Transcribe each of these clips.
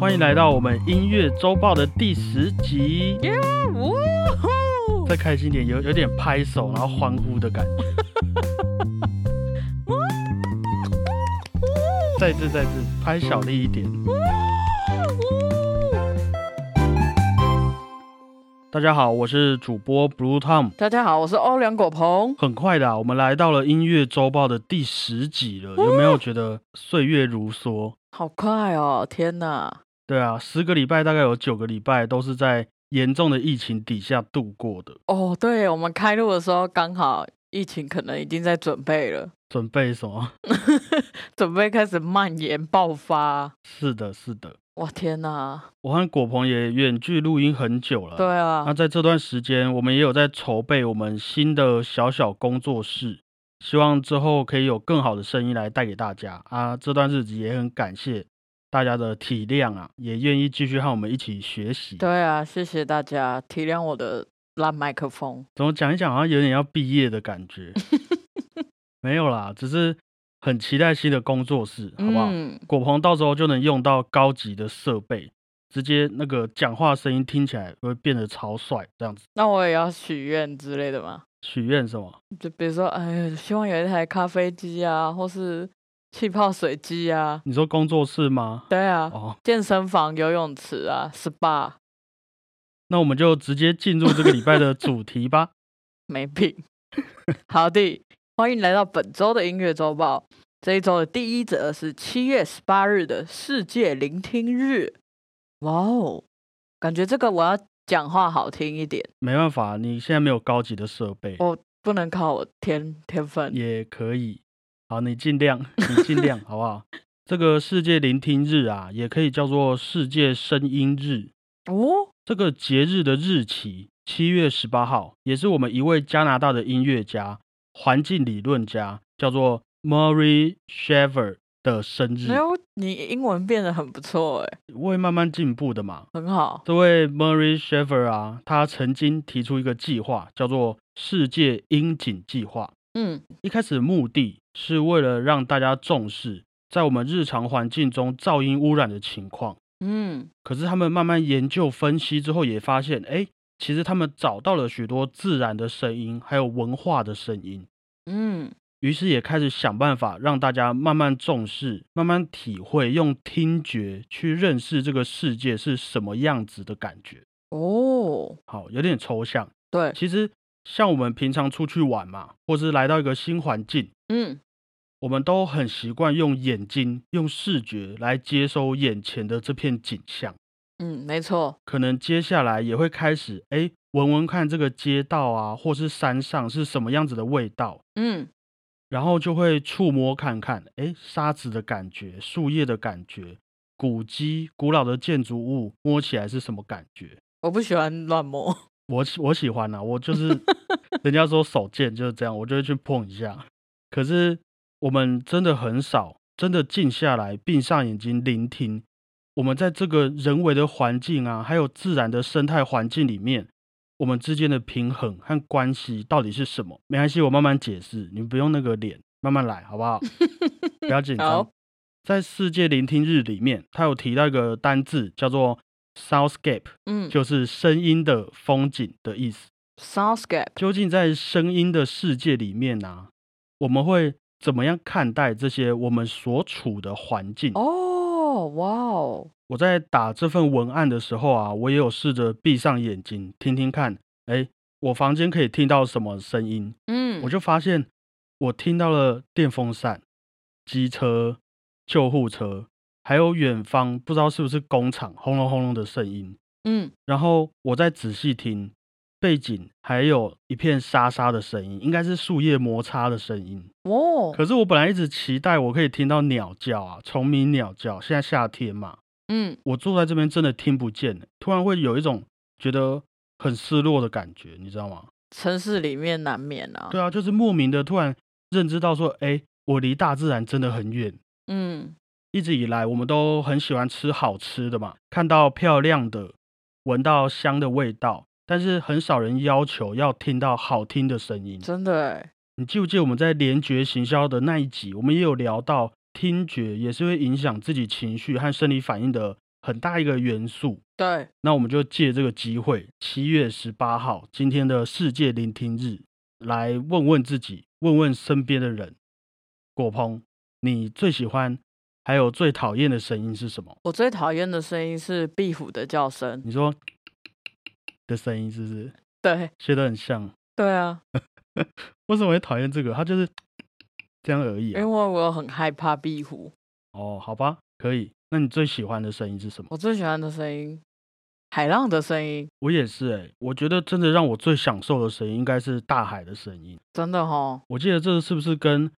欢迎来到我们音乐周报的第十集。再开心点，有有点拍手然后欢呼的感觉。再次再次拍小力一点。大家好，我是主播 Blue Tom。大家好，我是欧良果鹏。很快的啊、我们来到了音乐周报的第十集了，有没有觉得岁月如梭？好快哦！天哪，对啊，十个礼拜大概有九个礼拜都是在严重的疫情底下度过的。哦，对我们开录的时候刚好疫情可能已经在准备了，准备什么？准备开始蔓延爆发。是的，是的。哇，天哪！我和果鹏也远距录音很久了。对啊那，在这段时间，我们也有在筹备我们新的小小工作室，希望之后可以有更好的声音来带给大家啊。这段日子也很感谢大家的体谅啊，也愿意继续和我们一起学习。对啊，谢谢大家体谅我的烂麦克风。怎么讲一讲，好像有点要毕业的感觉。没有啦，只是很期待新的工作室，好不好？嗯，果鹏到时候就能用到高级的设备，直接那个讲话声音听起来会变得超帅，这样子。那我也要许愿之类的吗？许愿什么？就比如说，哎，希望有一台咖啡机啊，或是气泡水机啊。你说工作室吗？对啊，哦，健身房、游泳池啊，SPA，那我们就直接进入这个礼拜的主题吧。没病。好的，欢迎来到本周的音乐周报。这一周的第一则是七月十八日的世界聆听日。哇哦，感觉这个我要讲话好听一点，没办法，你现在没有高级的设备，我不能靠我天天分。也可以。好，你尽量，你尽量，好不好？这个世界聆听日啊，也可以叫做世界声音日。哦，这个节日的日期七月十八号，也是我们一位加拿大的音乐家、环境理论家，叫做 Murray Shaver 的生日没，有，你英文变得很不错哎，会慢慢进步的嘛。很好。这位 Murray Shaver 啊，他曾经提出一个计划，叫做世界音景计划。嗯，一开始的目的是为了让大家重视在我们日常环境中噪音污染的情况。嗯，可是他们慢慢研究分析之后，也发现，哎，其实他们找到了许多自然的声音，还有文化的声音。嗯，于是也开始想办法让大家慢慢重视、慢慢体会，用听觉去认识这个世界是什么样子的感觉。哦，好，有点抽象。对，其实像我们平常出去玩嘛，或是来到一个新环境，嗯，我们都很习惯用眼睛、用视觉来接收眼前的这片景象。嗯，没错，可能接下来也会开始，哎，闻闻看这个街道啊，或是山上是什么样子的味道，嗯，然后就会触摸看看，哎，沙子的感觉、树叶的感觉、古迹、古老的建筑物，摸起来是什么感觉？我不喜欢乱摸。我喜我喜欢啊，我就是 人家说手贱就是这样，我就会去碰一下。可是我们真的很少，真的静下来，闭上眼睛聆听，我们在这个人为的环境啊，还有自然的生态环境里面，我们之间的平衡和关系到底是什么？没关系，我慢慢解释，你不用那个脸，慢慢来，好不好？不要紧张。在世界聆听日里面，他有提到一个单字叫做 soundscape。嗯就是声音的风景的意思。，soundscape。究竟在声音的世界里面呢、我们会怎么样看待这些我们所处的环境？哦，哇哦，我在打这份文案的时候啊，我也有试着闭上眼睛听听看，哎，我房间可以听到什么声音？嗯，我就发现我听到了电风扇、机车、救护车，还有远方不知道是不是工厂轰隆轰隆的声音。嗯，然后我再仔细听，背景还有一片沙沙的声音，应该是树叶摩擦的声音。哦，可是我本来一直期待我可以听到鸟叫啊，虫鸣鸟叫。现在夏天嘛，嗯，我坐在这边真的听不见了，突然会有一种觉得很失落的感觉，你知道吗？城市里面难免啊。对啊，就是莫名的突然认知到说，哎，我离大自然真的很远。嗯，一直以来，我们都很喜欢吃好吃的嘛，看到漂亮的，闻到香的味道，但是很少人要求要听到好听的声音。真的哎，你记不记得我们在联觉行销的那一集，我们也有聊到听觉也是会影响自己情绪和生理反应的很大一个元素。对，那我们就借这个机会，七月十八号今天的世界聆听日，来问问自己，问问身边的人，果鹏，你最喜欢还有最讨厌的声音是什么？我最讨厌的声音是壁虎的叫声。你说的声音是不是对，学得很像？对啊，为什么会讨厌这个？它就是这样而已、因为啊。我很害怕壁虎。哦，好吧，可以。那你最喜欢的声音是什么？我最喜欢的声音，海浪的声音，我也是哎、我觉得真的让我最享受的声音应该是大海的声音。真的哦，我记得这个是不是跟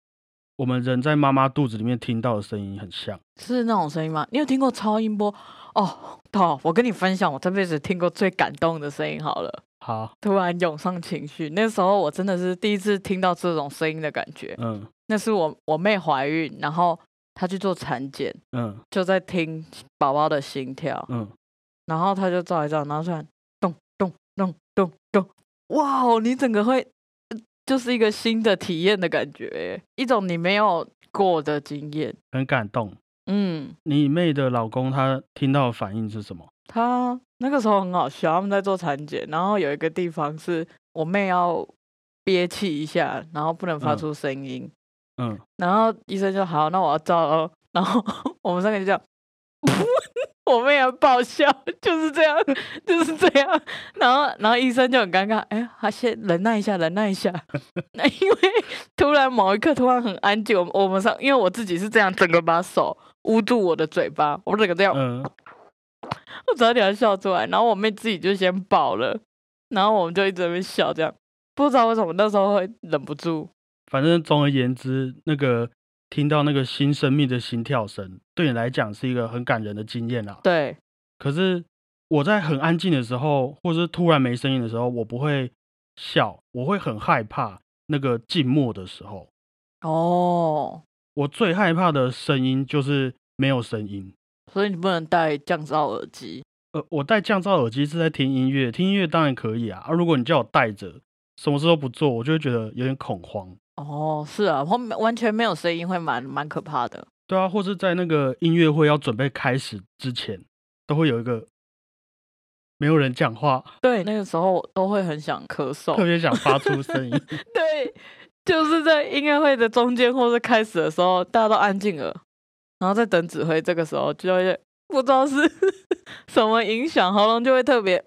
我们人在妈妈肚子里面听到的声音很像？是那种声音吗？你有听过超音波？哦，好，我跟你分享我这辈子听过最感动的声音好了。好，突然涌上情绪，那时候我真的是第一次听到这种声音的感觉。嗯那是我我妹怀孕，然后她去做产检，嗯就在听宝宝的心跳，嗯，然后她就照一照，然后突然咚咚咚咚咚，哇哦，你整个会呃就是一个新的体验的感觉耶，一种你没有过的经验。很感动。嗯，你妹的老公他听到的反应是什么？他那个时候很好笑，他们在做产检，然后有一个地方是我妹要憋气一下，然后不能发嗯出声音，嗯，然后医生就好，那我要照了，然后我们三个就这样，我妹也爆笑，就是这样，就是这样，然后然后医生就很尴尬，哎，他先忍耐一下，忍耐一下，那因为突然某一刻突然很安静，我们我们上，因为我自己是这样，整个把手捂住我的嘴巴，我整个这样，嗯，我差点要笑出来，然后我妹自己就先爆了，然后我们就一直在那边笑，这样。不知道为什么那时候会忍不住，反正总而言之，那个听到那个新生命的心跳声，对你来讲是一个很感人的经验啦。对，可是我在很安静的时候，或者是突然没声音的时候，我不会笑，我会很害怕那个静默的时候。哦，我最害怕的声音就是没有声音。所以你不能戴降噪耳机。呃，我戴降噪耳机是在听音乐，听音乐当然可以啊。啊，如果你叫我戴着，什么事都不做，我就会觉得有点恐慌。哦，是啊，后面完全没有声音会蛮蛮可怕的。对啊，或是在那个音乐会要准备开始之前，都会有一个没有人讲话，对，那个时候我都会很想咳嗽特嗽。别想发出 声音。对，就是在音乐会的中间或是开始的时候，大家都安静了，然后在等指挥，这个时候就会不知道是 什么影响，喉咙就会特别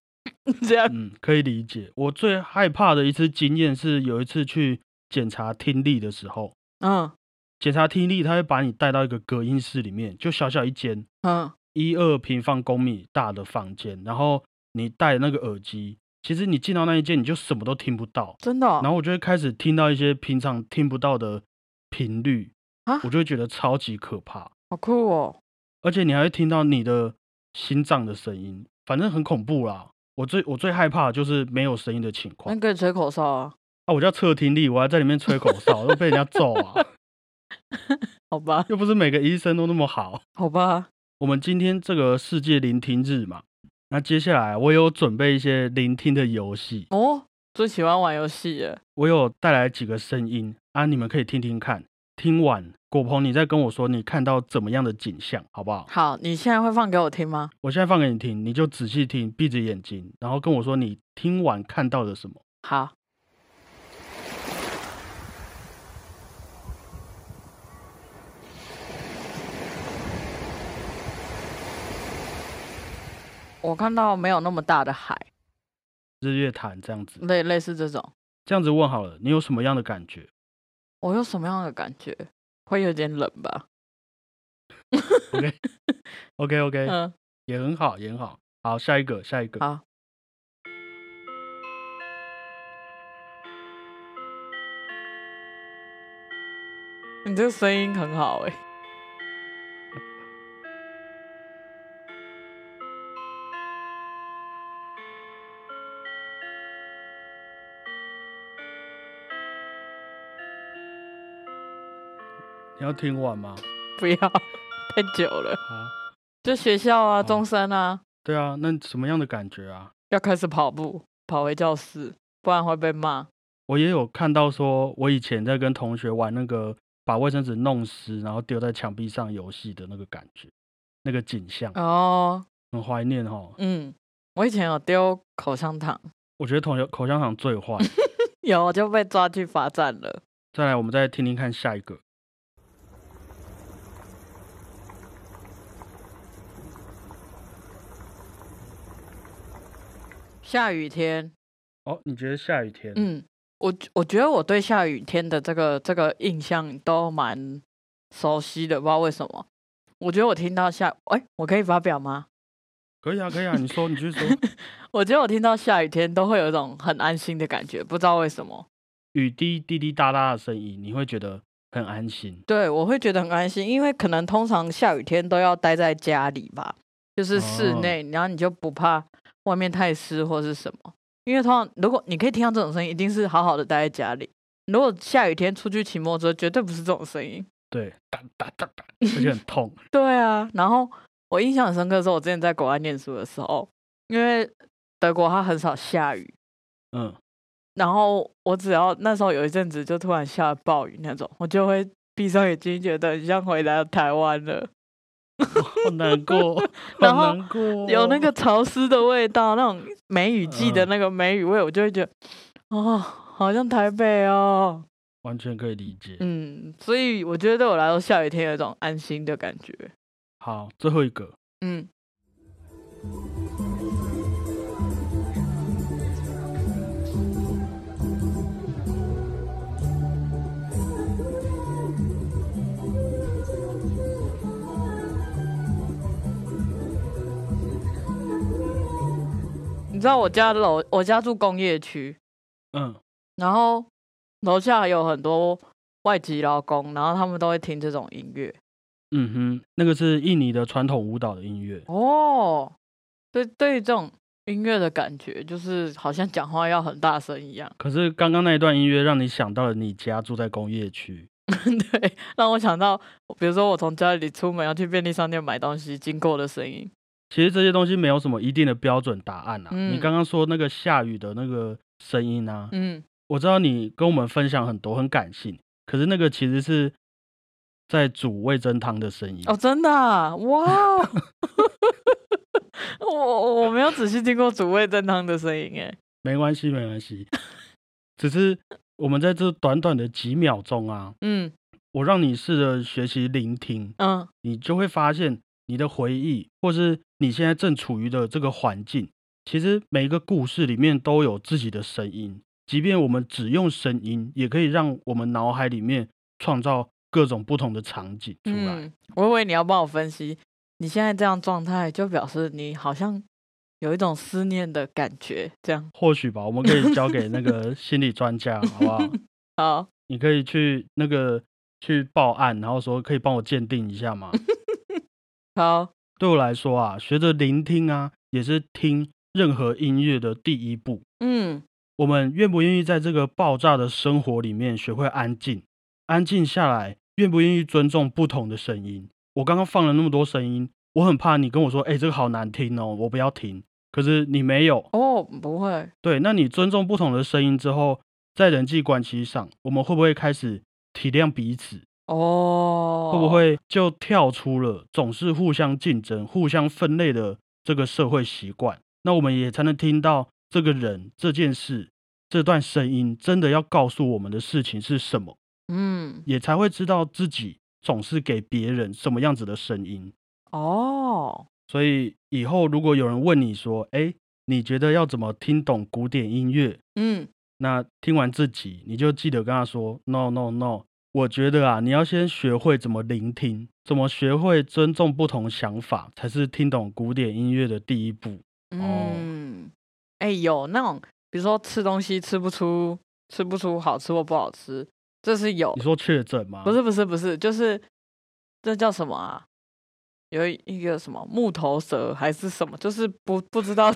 这样。嗯，可以理解。我最害怕的一次经验是有一次去检查听力的时候，嗯。检查听力，他会把你带到一个隔音室里面，就小小一间，嗯，一二平方公米大的房间，然后你戴那个耳机，其实你进到那一间，你就什么都听不到，真的哦、然后我就会开始听到一些平常听不到的频率，啊？我就会觉得超级可怕，好酷哦。而且你还会听到你的心脏的声音，反正很恐怖啦。我最我最害怕的就是没有声音的情那况你可以吹口哨啊，啊！我叫测听力，我还在里面吹口哨，都被人家揍啊！好吧，又不是每个医生都那么好。好吧，我们今天这个世界聆听日嘛，那接下来我有准备一些聆听的游戏，哦，最喜欢玩游戏了。我有带来几个声音啊，你们可以听听看。听完，果鹏你再跟我说你看到怎么样的景象，好不好？好，你现在会放给我听吗？我现在放给你听，你就仔细听，闭着眼睛，然后跟我说你听完看到了什么。好，我看到没有那么大的海，日月潭这样子，类类似这种，这样子问好了，你有什么样的感觉我有什么样的感觉？会有点冷吧？？OK OK OK，、嗯，也很好，也很好。好，下一个，下一个。好。你这个声音很好哎、你要听完吗？不要太久了。好，就学校啊，哦中山啊，对啊，那什么样的感觉啊？要开始跑步，跑回教室，不然会被骂。我也有看到说，我以前在跟同学玩那个把卫生纸弄湿，然后丢在墙壁上游戏的那个感觉。那个景象，哦，很怀念哦。嗯，我以前有丢口香糖，我觉得口口香糖最坏。有就被抓去罚站了。再来，我们再听听看下一个。下雨天，哦，你觉得下雨天？嗯，我我觉得我对下雨天的这个这个印象都蛮熟悉的，不知道为什么。我觉得我听到下，哎，我可以发表吗？可以啊，可以啊，你说，你去说。我觉得我听到下雨天都会有一种很安心的感觉，不知道为什么。雨滴滴滴答答的声音，你会觉得很安心。对，我会觉得很安心，因为可能通常下雨天都要待在家里吧，就是室内，然后你就不怕外面太湿或是什么。因为通常如果你可以听到这种声音，一定是好好的待在家里。如果下雨天出去骑摩托车，绝对不是这种声音。对，哒哒哒哒，而且很痛。对啊，然后我印象很深刻的是，我之前在国外念书的时候，因为德国它很少下雨，嗯，然后我只要那时候有一阵子就突然下暴雨那种，我就会闭上眼睛，觉得很像回来台湾了，好难过，好然后难过。有那个潮湿的味道，那种梅雨季的嗯那个梅雨味，我就会觉得，哦，好像台北哦，完全可以理解。嗯，所以我觉得对我来说，下雨天有一种安心的感觉，好，最后一个，嗯。知道我家楼，我家住工业区，嗯，然后楼下有很多外籍劳工，然后他们都会听这种音乐。嗯哼，那个是印尼的传统舞蹈的音乐。哦，对，对于这种音乐的感觉，就是好像讲话要很大声一样。可是刚刚那一段音乐让你想到了你家住在工业区。对，让我想到，比如说我从家里出门要去便利商店买东西经过的声音。其实这些东西没有什么一定的标准答案啊。你嗯刚刚说那个下雨的那个声音啊，嗯，我知道你跟我们分享很多，很感性。可是那个其实是在煮味噌汤的声音。哦，真的、啊，哇哦！我我我没有仔细听过煮味噌汤的声音，哎，没关系，没关系。只是我们在这短短的几秒钟啊，嗯我让你试着学习聆听，嗯你就会发现你的回忆，或是你现在正处于的这个环境，其实每一个故事里面都有自己的声音。即便我们只用声音，也可以让我们脑海里面创造各种不同的场景出来。嗯，我以为你要帮我分析，你现在这样状态，就表示你好像有一种思念的感觉，这样。或许吧，我们可以交给那个 心理专家，好不好？好，你可以去那个去报案，然后说可以帮我鉴定一下吗？好，对我来说啊，学着聆听啊，也是听任何音乐的第一步。嗯我们愿不愿意在这个爆炸的生活里面学会安静，安静下来？愿不愿意尊重不同的声音？我刚刚放了那么多声音，我很怕你跟我说：“哎、这个好难听哦，我不要听。”可是你没有，哦，不会，对，那你尊重不同的声音之后，在人际关系上，我们会不会开始体谅彼此？哦，会不？会就跳出了总是互相竞争、互相分类的这个社会习惯？那我们也才能听到这个人、这件事、这段声音真的要告诉我们的事情是什么，嗯，也才会知道自己总是给别人什么样子的声音。哦，所以以后如果有人问你说：“哎，你觉得要怎么听懂古典音乐？”嗯，那听完这集，你就记得跟他说：“No No No，我觉得啊，你要先学会怎么聆听，怎么学会尊重不同想法，才是听懂古典音乐的第一步。哦嗯，哎、有那种，比如说吃东西吃不出，吃不出好吃或不好吃，这是有你，说确诊吗？不是不是不是，就是这叫什么啊？有一一个什么木头蛇还是什么，就是不不知道，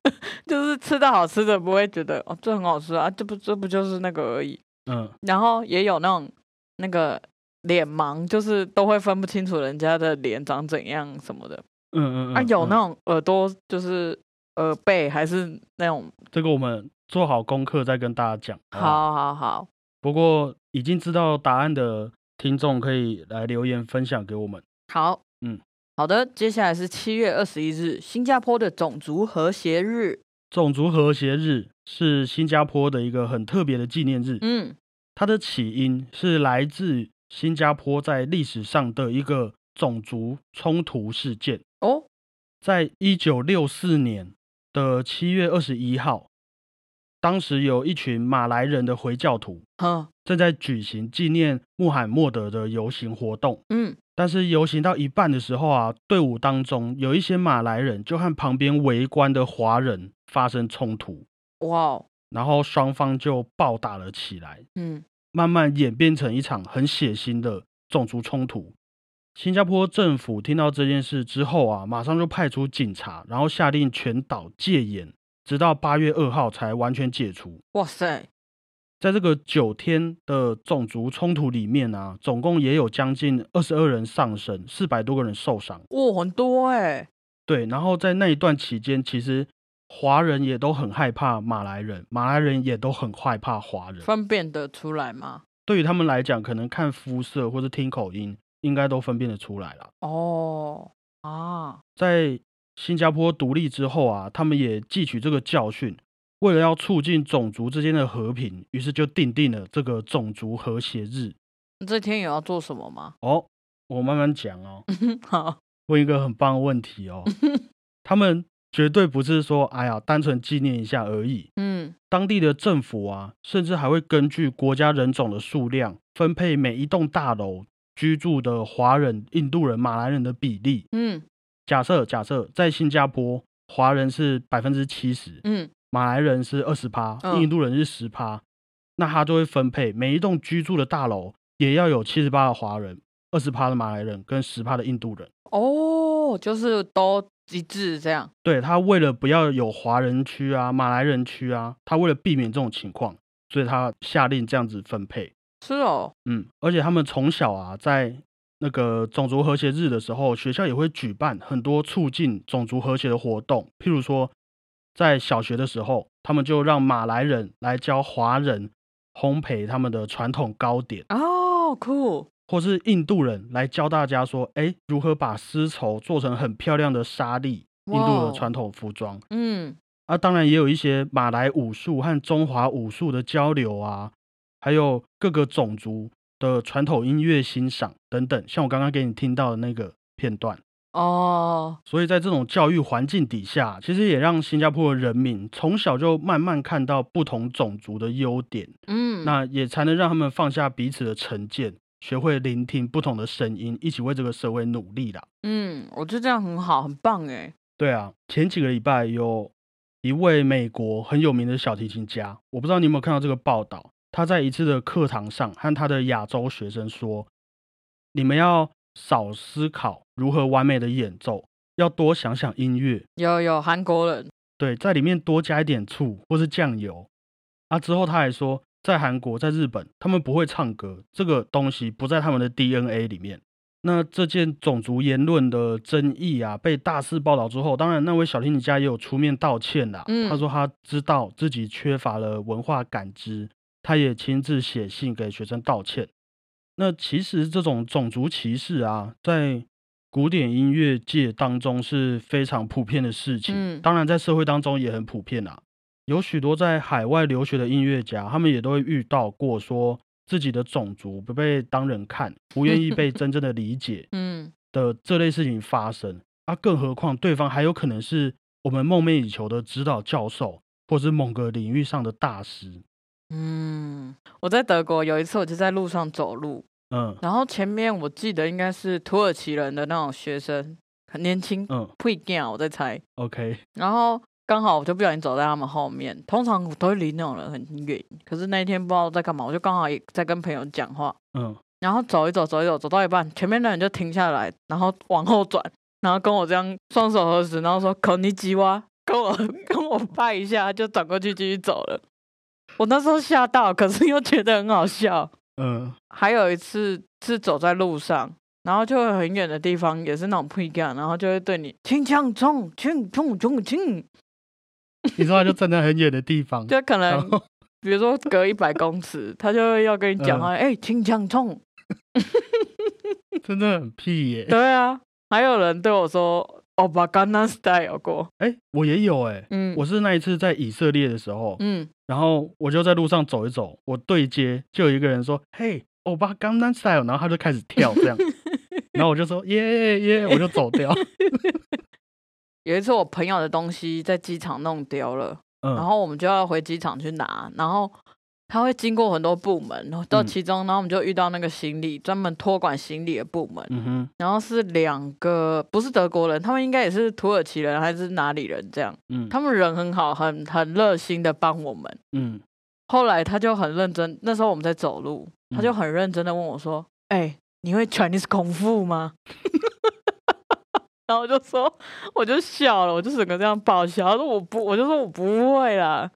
就是吃到好吃的不会觉得哦这很好吃啊，这不这不就是那个而已。嗯，然后也有那种那个脸盲，就是都会分不清楚人家的脸长怎样什么的。嗯嗯嗯啊，有嗯那种耳朵就是耳背还是那种，这个我们做好功课再跟大家讲。好好，好好好，不过已经知道答案的听众可以来留言分享给我们。好，嗯，好的，接下来是七月二十一日，新加坡的种族和谐日。种族和谐日是新加坡的一个很特别的纪念日。嗯，它的起因是来自新加坡在历史上的一个种族冲突事件。哦，在一九六四年的七月二十一号，当时有一群马来人的回教徒哼，正在举行纪念穆罕默德的游行活动。嗯，但是游行到一半的时候啊，队伍当中有一些马来人就和旁边围观的华人发生冲突，哇哦，然后双方就暴打了起来，嗯，慢慢演变成一场很血腥的种族冲突。新加坡政府听到这件事之后啊，马上就派出警察，然后下令全岛戒严，直到八月二号才完全解除。哇塞，在这个九天的种族冲突里面啊，总共也有将近二十二人丧生，四百多个人受伤。哇，很多哎，对，然后在那一段期间，其实华人也都很害怕马来人，马来人也都很害怕华人。分辨得出来吗？对于他们来讲，可能看肤色或者听口音，应该都分辨得出来了。哦，啊，在新加坡独立之后啊，他们也汲取这个教训，为了要促进种族之间的和平，于是就定定了这个种族和谐日。这天有要做什么吗？哦，我慢慢讲哦。好，问一个很棒的问题哦，他们绝对不是说，哎呀，单纯纪念一下而已。嗯，当地的政府啊，甚至还会根据国家人种的数量，分配每一栋大楼居住的华人、印度人、马来人的比例。嗯，假设假设在新加坡，华人是百分之七十，嗯，马来人是二十趴，嗯印度人是十趴，那他就会分配每一栋居住的大楼也要有七十八的华人、二十趴的马来人跟十趴的印度人。哦，就是都一致这样。对他为了不要有华人区啊、马来人区啊，他为了避免这种情况，所以他下令这样子分配。是哦，嗯，而且他们从小啊，在那个种族和谐日的时候，学校也会举办很多促进种族和谐的活动。譬如说，在小学的时候，他们就让马来人来教华人烘焙他们的传统糕点，哦，酷，或是印度人来教大家说，哎，如何把丝绸做成很漂亮的纱丽，印度的传统服装。嗯，啊，当然也有一些马来武术和中华武术的交流啊，还有各个种族的传统音乐欣赏等等，像我刚刚给你听到的那个片段。哦，所以在这种教育环境底下，其实也让新加坡的人民从小就慢慢看到不同种族的优点，嗯，那也才能让他们放下彼此的成见，学会聆听不同的声音，一起为这个社会努力啦。嗯，我觉得这样很好，很棒哎。对啊，前几个礼拜有一位美国很有名的小提琴家，我不知道你有没有看到这个报道。他在一次的课堂上和他的亚洲学生说：“你们要少思考如何完美的演奏，要多想想音乐。有有韩国人，对，在里面多加一点醋或是酱油。”啊，之后他还说，在韩国、在日本，他们不会唱歌，这个东西不在他们的 DNA 里面。那这件种族言论的争议啊，被大肆报道之后，当然那位小提琴家也有出面道歉啦。嗯他说他知道自己缺乏了文化感知，他也亲自写信给学生道歉。那其实这种种族歧视啊，在古典音乐界当中是非常普遍的事情，嗯当然在社会当中也很普遍啦。有许多在海外留学的音乐家，他们也都会遇到过说自己的种族不被当人看，不愿意被真正的理解 嗯，的这类事情发生。啊，更何况对方还有可能是我们梦寐以求的指导教授，或是某个领域上的大师。嗯，我在德国有一次，我就在路上走路，嗯然后前面我记得应该是土耳其人的那种学生，很年轻，嗯不一定啊，我在猜。，OK，然后刚好我就不小心走在他们后面，通常我都会离那种人很远，可是那一天不知道在干嘛，我就刚好也在跟朋友讲话，嗯然后走一走，走一走，走到一半，前面的人就停下来，然后往后转，然后跟我这样双手合十，然后说“口尼基哇”，跟我跟我拜一下，就转过去继续走了。我那时候吓到，可是又觉得很好笑。嗯还有一次是走在路上，然后就会很远的地方，也是那种配干，然后就会对你轻枪冲，轻冲冲轻，你说他就站在很远的地方，就可能比如说隔一百公尺，他就要跟你讲话，哎、轻枪冲，真的很屁耶。对啊，还有人对我说“欧巴甘南 style” 过，哎，我也有哎，嗯，我是那一次在以色列的时候，嗯，然后我就在路上走一走，我对接就有一个人说：“嘿，欧巴甘南 style”，然后他就开始跳这样，然后我就说：“耶耶，我就走掉。有一次我朋友的东西在机场弄丢了，嗯，然后我们就要回机场去拿，然后他会经过很多部门，然后到嗯。其中，然后我们就遇到那个行李专门托管行李的部门，嗯哼，然后是两个不是德国人，他们应该也是土耳其人还是哪里人这样，嗯。他们人很好，很很热心的帮我们。嗯。后来他就很认真，那时候我们在走路，他就嗯。很认真的问我说：“哎、你会 Chinese 功夫吗？”然后我就说，我就笑了，我就整个这样爆笑。他说我不，我就说我不会啦。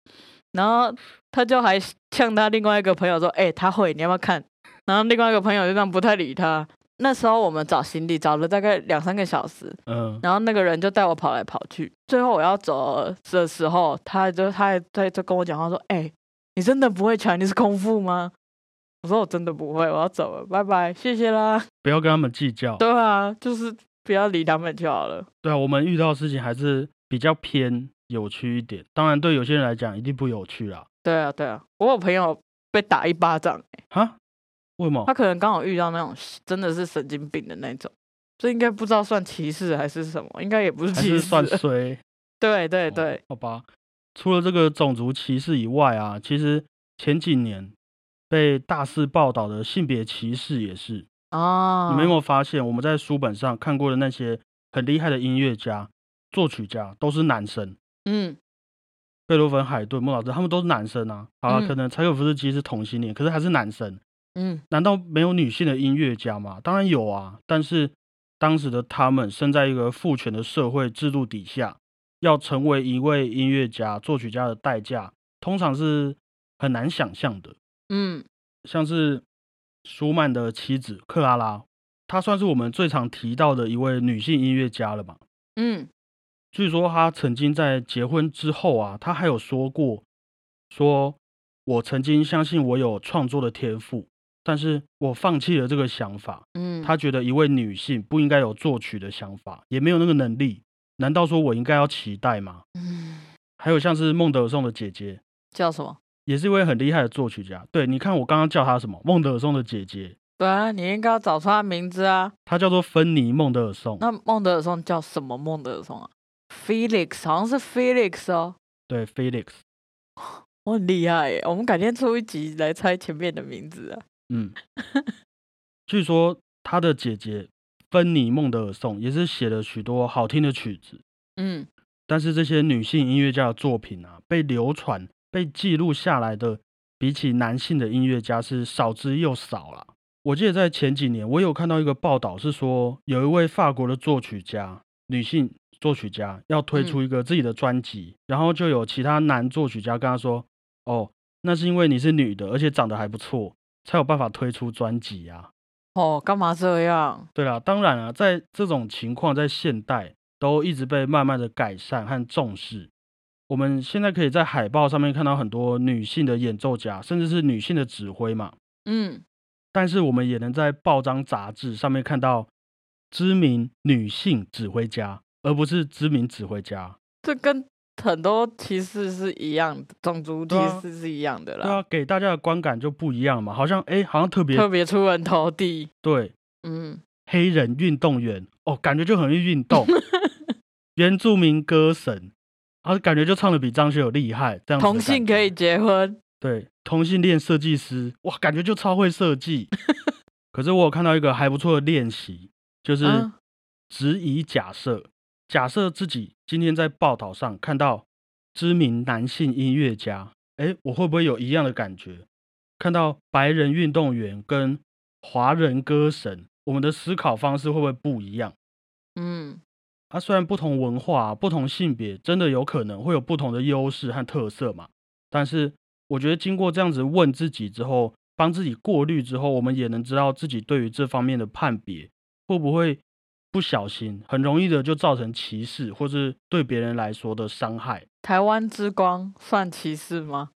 然后他就还呛他另外一个朋友说：“哎、他会，你要不要看？”然后另外一个朋友就这样不太理他。那时候我们找行李找了大概两三个小时，嗯然后那个人就带我跑来跑去。最后我要走的时候，他就他还在在跟我讲话说：“哎、你真的不会 Chinese 功夫吗？”我说：“我真的不会，我要走了，拜拜，谢谢啦。不要跟他们计较。”对啊，就是不要理他们就好了。对啊，我们遇到的事情还是比较偏有趣一点。当然，对有些人来讲一定不有趣啦。对啊，对啊，我有朋友被打一巴掌、欸，哈？为什么他？可能刚好遇到那种真的是神经病的那种，这应该不知道算歧视还是什么，应该也不是歧视，算衰？对对哦对，好吧。除了这个种族歧视以外啊，其实前几年被大肆报道的性别歧视也是。啊，你们有没有发现，我们在书本上看过的那些很厉害的音乐家、作曲家都是男生？嗯贝多芬、海顿、莫扎特，他们都是男生啊。好了，嗯可能柴可夫斯基是同性恋，可是还是男生。嗯难道没有女性的音乐家吗？当然有啊，但是当时的他们生在一个父权的社会制度底下，要成为一位音乐家、作曲家的代价，通常是很难想象的。嗯像是舒曼的妻子克拉拉，她算是我们最常提到的一位女性音乐家了吧？嗯据说她曾经在结婚之后啊，她还有说过，说我曾经相信我有创作的天赋，但是我放弃了这个想法。嗯，她觉得一位女性不应该有作曲的想法，也没有那个能力。难道说我应该要期待吗？嗯还有像是孟德尔颂的姐姐，叫什么？也是一位很厉害的作曲家。对，你看我刚刚叫她什么？孟德尔颂的姐姐，对啊，你应该要找出他名字啊。她叫做芬妮·孟德尔颂。那孟德尔颂叫什么孟德尔颂啊？Felix，好像是 Felix 哦。对，Felix。我很厉害耶，我们改天出一集来猜前面的名字啊。嗯，据说他的姐姐芬妮·孟德尔颂也是写了许多好听的曲子，嗯但是这些女性音乐家的作品啊，被流传、被记录下来的，比起男性的音乐家是少之又少啦。我记得在前几年，我有看到一个报道，是说有一位法国的作曲家，女性作曲家要推出一个自己的专辑，然后就有其他男作曲家跟他说：“哦，那是因为你是女的，而且长得还不错，才有办法推出专辑啊。”哦，干嘛这样？对啦，当然啊，在这种情况在现代都一直被慢慢的改善和重视。我们现在可以在海报上面看到很多女性的演奏家，甚至是女性的指挥嘛。嗯但是我们也能在报章杂志上面看到知名女性指挥家，而不是知名指挥家。这跟很多歧视是一样的，种族歧视是一样的啦，对啊，给大家的观感就不一样嘛，好像哎，好像特别特别出人头地。对嗯，黑人运动员哦，感觉就很会运动。原住民歌神，啊，感觉就唱的比张学友厉害，这样子同性可以结婚。对同性恋设计师，哇，感觉就超会设计。可是我有看到一个还不错的练习，就是嗯质疑假设，假设自己今天在报道上看到知名男性音乐家，哎，我会不会有一样的感觉？看到白人运动员跟华人歌神，我们的思考方式会不会不一样？嗯啊，虽然不同文化、不同性别，真的有可能会有不同的优势和特色嘛，但是我觉得经过这样子问自己之后，帮自己过滤之后，我们也能知道自己对于这方面的判别会不会不小心，很容易的就造成歧视，或是对别人来说的伤害。台湾之光算歧视吗？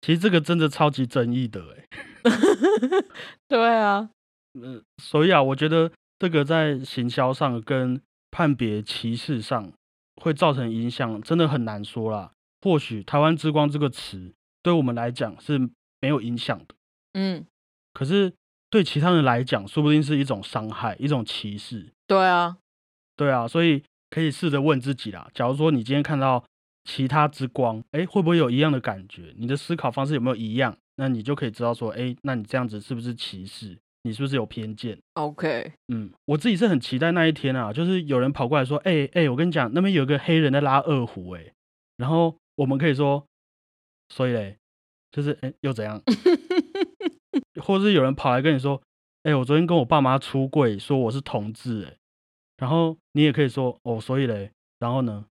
其实这个真的超级争议的诶，对啊，嗯、所以啊，我觉得这个在行销上跟判别歧视上会造成影响，真的很难说啦。或许“台湾之光”这个词对我们来讲是没有影响的，嗯，可是对其他人来讲，说不定是一种伤害，一种歧视。对啊，对啊，所以可以试着问自己啦。假如说你今天看到其他之光，哎，会不会有一样的感觉？你的思考方式有没有一样？那你就可以知道说，哎，那你这样子是不是歧视？你是不是有偏见？OK，嗯，我自己是很期待那一天啊，就是有人跑过来说，哎哎，我跟你讲，那边有个黑人在拉二胡，哎，然后我们可以说，所以嘞，就是哎又怎样？或是有人跑来跟你说，哎，我昨天跟我爸妈出柜，说我是同志，哎，然后你也可以说，哦，所以嘞，然后呢，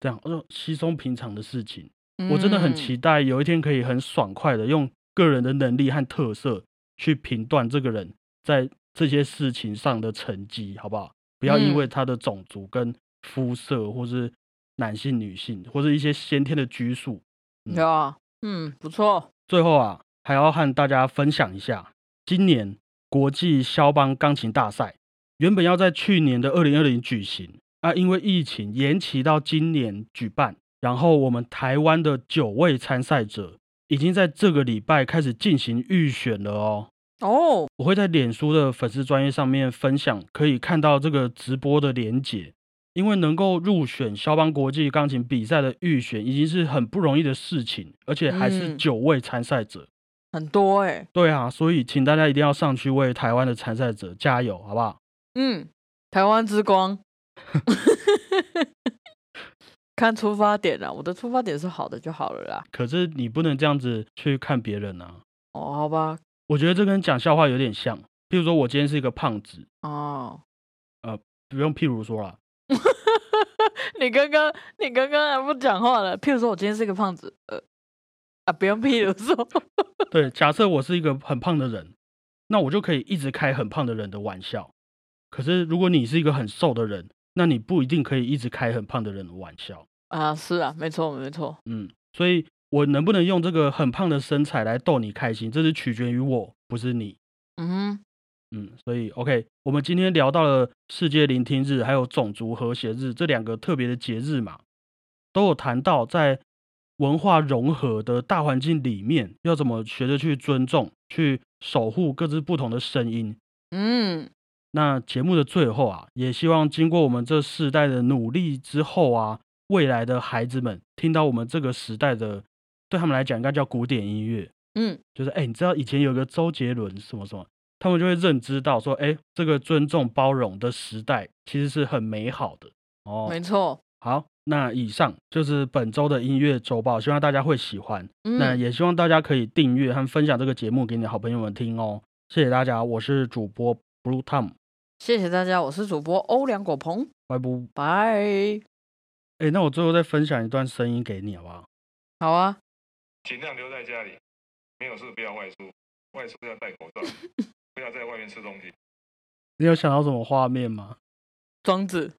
这样，就稀松平常的事情。我真的很嗯期待有一天可以很爽快的用个人的能力和特色去评断这个人在这些事情上的成绩，好不好？不要因为嗯他的种族跟肤色，或是男性、女性，或者一些先天的拘束。嗯有啊，嗯，不错，最后啊，还要和大家分享一下，今年国际肖邦钢琴大赛原本要在去年的二零二零举行啊，因为疫情延期到今年举办。然后我们台湾的九位参赛者已经在这个礼拜开始进行预选了哦。哦，我会在脸书的粉丝专业上面分享，可以看到这个直播的连结。因为能够入选肖邦国际钢琴比赛的预选，已经是很不容易的事情，而且还是嗯九位参赛者。很多哎、对啊，所以请大家一定要上去为台湾的参赛者加油，好不好？嗯，台湾之光，看出发点啦，我的出发点是好的就好了啦。可是你不能这样子去看别人啊。哦，好吧，我觉得这跟讲笑话有点像。譬如说，我今天是一个胖子，哦，呃不用譬如说啦，你刚刚你刚刚还不讲话了。譬如说我今天是一个胖子，呃，啊，不用譬如说，对，假设我是一个很胖的人，那我就可以一直开很胖的人的玩笑。可是如果你是一个很瘦的人，那你不一定可以一直开很胖的人的玩笑。啊，是啊，没错没错，嗯，所以我能不能用这个很胖的身材来逗你开心，这是取决于我，不是你。嗯哼，嗯，所以 OK，我们今天聊到了世界聆听日，还有种族和谐日这两个特别的节日嘛，都有谈到在文化融合的大环境里面，要怎么学着去尊重、去守护各自不同的声音。嗯，那节目的最后啊，也希望经过我们这世代的努力之后啊，未来的孩子们听到我们这个时代的，对他们来讲应该叫古典音乐，嗯，就是哎、你知道以前有个周杰伦什么什么，他们就会认知到说，哎、这个尊重包容的时代其实是很美好的哦。没错，好，那以上就是本周的音乐周报，希望大家会喜欢。那嗯，也希望大家可以订阅和分享这个节目给你的好朋友们听哦。谢谢大家，我是主播 Blue Tom，谢谢大家，我是主播欧良果鹏，拜拜。拜，哎、那我最后再分享一段声音给你，好不好？好啊，尽量留在家里，没有事不要外出，外出要戴口罩，不要在外面吃东西。你有想到什么画面吗？庄子。